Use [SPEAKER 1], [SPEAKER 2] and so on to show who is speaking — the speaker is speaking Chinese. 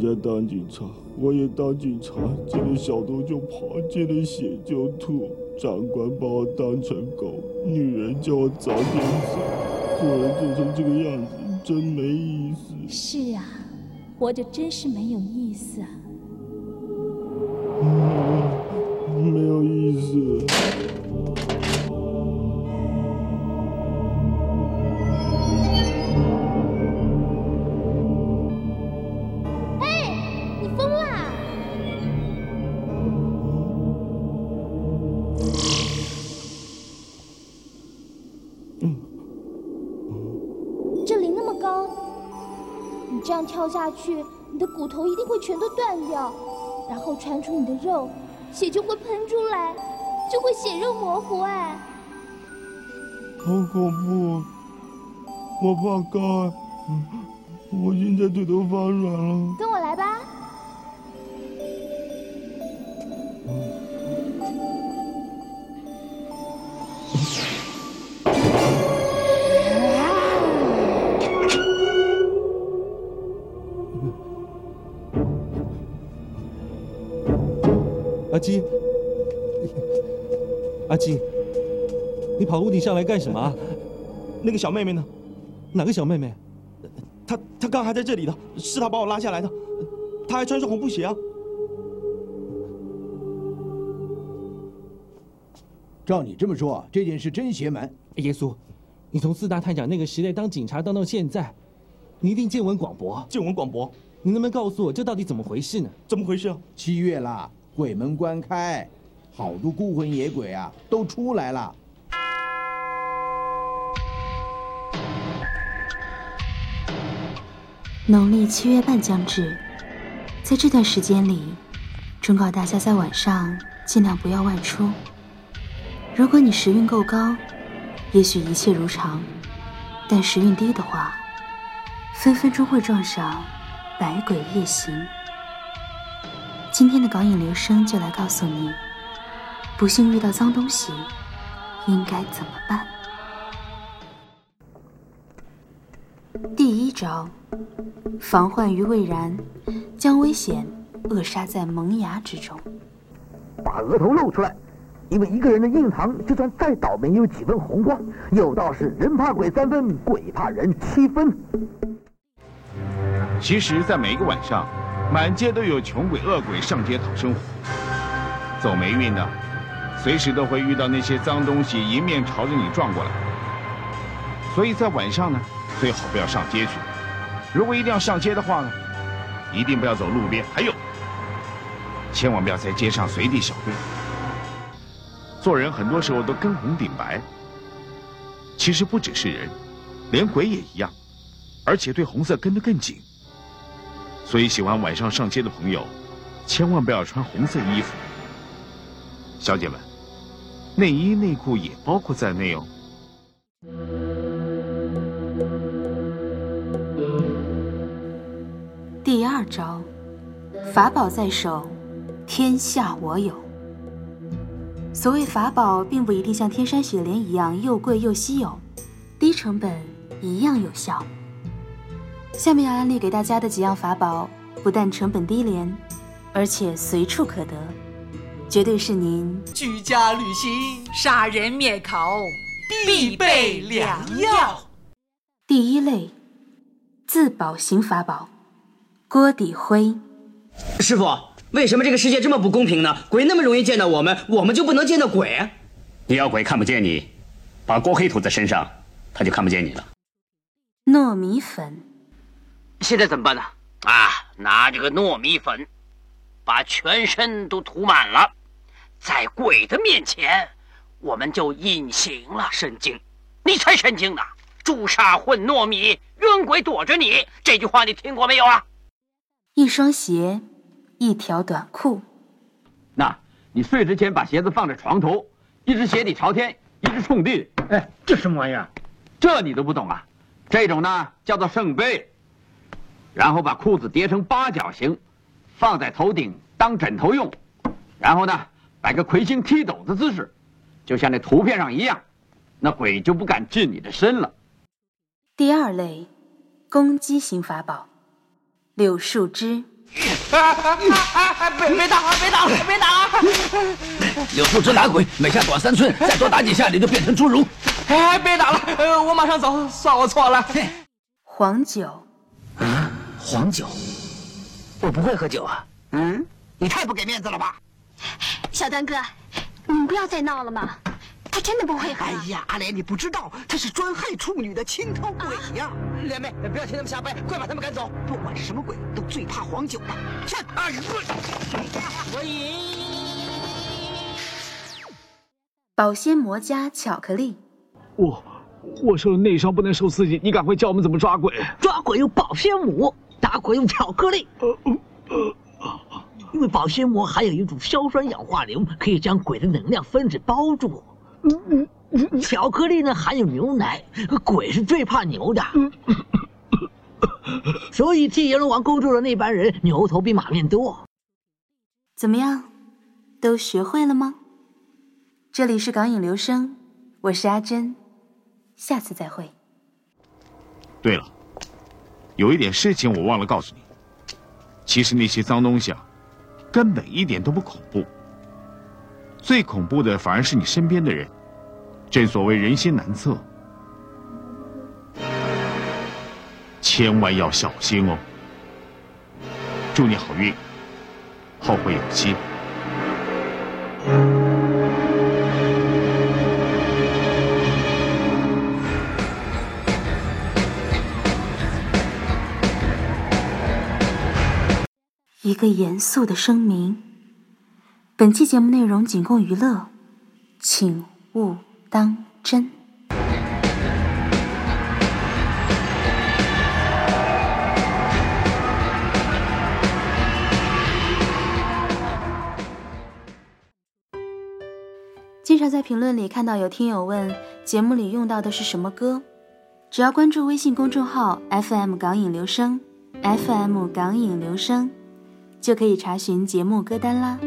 [SPEAKER 1] 家当警察，我也当警察，见了小偷就跑，见了血就吐。长官把我当成狗，女人叫我早点走，做人做成这个样子，真没意思。
[SPEAKER 2] 是啊，活着真是没有意思啊。
[SPEAKER 1] 没
[SPEAKER 2] 这样跳下去，你的骨头一定会全都断掉，然后穿出你的肉，血就会喷出来，就会血肉模糊。哎，
[SPEAKER 1] 好恐怖！我怕高，我现在腿都发软了。
[SPEAKER 2] 跟我
[SPEAKER 3] 阿基，阿基，你跑屋顶上来干什么？
[SPEAKER 4] 那个小妹妹呢？
[SPEAKER 3] 哪个小妹妹？
[SPEAKER 4] 她她刚还在这里的，是她把我拉下来的，她还穿着红布鞋啊！
[SPEAKER 5] 照你这么说，这件事真邪门。
[SPEAKER 3] 耶稣，你从四大探长那个时代当警察当到现在，你一定见闻广博。
[SPEAKER 4] 见闻广博，
[SPEAKER 3] 你能不能告诉我这到底怎么回事呢？
[SPEAKER 4] 怎么回事啊？
[SPEAKER 5] 七月啦。鬼门关开，好多孤魂野鬼啊，都出来了。
[SPEAKER 6] 农历七月半将至，在这段时间里，忠告大家在晚上尽量不要外出。如果你时运够高，也许一切如常；但时运低的话，分分钟会撞上百鬼夜行。今天的港影留声就来告诉你，不幸遇到脏东西，应该怎么办？第一招，防患于未然，将危险扼杀在萌芽之中。
[SPEAKER 7] 把额头露出来，因为一个人的印堂，就算再倒霉，也有几分红光。有道是人怕鬼三分，鬼怕人七分。
[SPEAKER 8] 其实，在每一个晚上。满街都有穷鬼恶鬼上街讨生活，走霉运的，随时都会遇到那些脏东西迎面朝着你撞过来。所以在晚上呢，最好不要上街去。如果一定要上街的话呢，一定不要走路边，还有，千万不要在街上随地小便。做人很多时候都跟红顶白，其实不只是人，连鬼也一样，而且对红色跟得更紧。所以，喜欢晚上上街的朋友，千万不要穿红色衣服。小姐们，内衣内裤也包括在内哦。
[SPEAKER 6] 第二招，法宝在手，天下我有。所谓法宝，并不一定像天山雪莲一样又贵又稀有，低成本一样有效。下面要安利给大家的几样法宝，不但成本低廉，而且随处可得，绝对是您
[SPEAKER 9] 居家旅行、杀人灭口必备良药。
[SPEAKER 6] 第一类，自保型法宝——锅底灰。
[SPEAKER 10] 师傅，为什么这个世界这么不公平呢？鬼那么容易见到我们，我们就不能见到鬼？
[SPEAKER 11] 你要鬼看不见你，把锅黑涂在身上，他就看不见你了。
[SPEAKER 6] 糯米粉。
[SPEAKER 10] 现在怎么办呢？
[SPEAKER 12] 啊，拿这个糯米粉，把全身都涂满了，在鬼的面前，我们就隐形了。
[SPEAKER 10] 神经，
[SPEAKER 12] 你才神经呢！朱砂混糯米，冤鬼躲着你。这句话你听过没有啊？
[SPEAKER 6] 一双鞋，一条短裤。
[SPEAKER 13] 那你睡之前把鞋子放在床头，一只鞋底朝天，一只冲地。
[SPEAKER 14] 哎，这什么玩意儿？
[SPEAKER 13] 这你都不懂啊？这种呢，叫做圣杯。然后把裤子叠成八角形，放在头顶当枕头用。然后呢，摆个魁星踢斗的姿势，就像那图片上一样，那鬼就不敢近你的身了。
[SPEAKER 6] 第二类，攻击型法宝，柳树枝。
[SPEAKER 14] 别别打了，别打了，别打了！
[SPEAKER 15] 柳树枝打鬼，每下短三寸，再多打几下你就变成侏儒。
[SPEAKER 14] 哎，别打了，呃，我马上走，算我错了。
[SPEAKER 6] 黄酒，
[SPEAKER 15] 啊，黄酒，我不会喝酒啊。
[SPEAKER 16] 嗯，你太不给面子了吧？
[SPEAKER 17] 小丹哥，你们不要再闹了嘛。他真的不会喝。
[SPEAKER 16] 哎呀，阿莲，你不知道，他是专害处女的青头鬼呀！
[SPEAKER 15] 莲妹，不要听他们瞎掰，快把他们赶走！
[SPEAKER 16] 不管什么鬼，都最怕黄酒的。去！哎呀，
[SPEAKER 14] 我赢！
[SPEAKER 6] 保鲜膜加巧克力。
[SPEAKER 18] 我我受了内伤，不能受刺激，你赶快教我们怎么抓鬼。
[SPEAKER 19] 抓鬼用保鲜膜，打鬼用巧克力。因为保鲜膜含有一种硝酸氧化硫，可以将鬼的能量分子包住。巧克力呢含有牛奶，鬼是最怕牛的，所以替阎罗王工作的那班人牛头比马面多。
[SPEAKER 6] 怎么样，都学会了吗？这里是港影留声，我是阿珍，下次再会。
[SPEAKER 8] 对了，有一点事情我忘了告诉你，其实那些脏东西啊，根本一点都不恐怖。最恐怖的反而是你身边的人，正所谓人心难测，千万要小心哦。祝你好运，后会有期。
[SPEAKER 6] 一个严肃的声明。本期节目内容仅供娱乐，请勿当真。经常在评论里看到有听友问节目里用到的是什么歌，只要关注微信公众号 FM 港影留声，FM 港影留声，就可以查询节目歌单啦。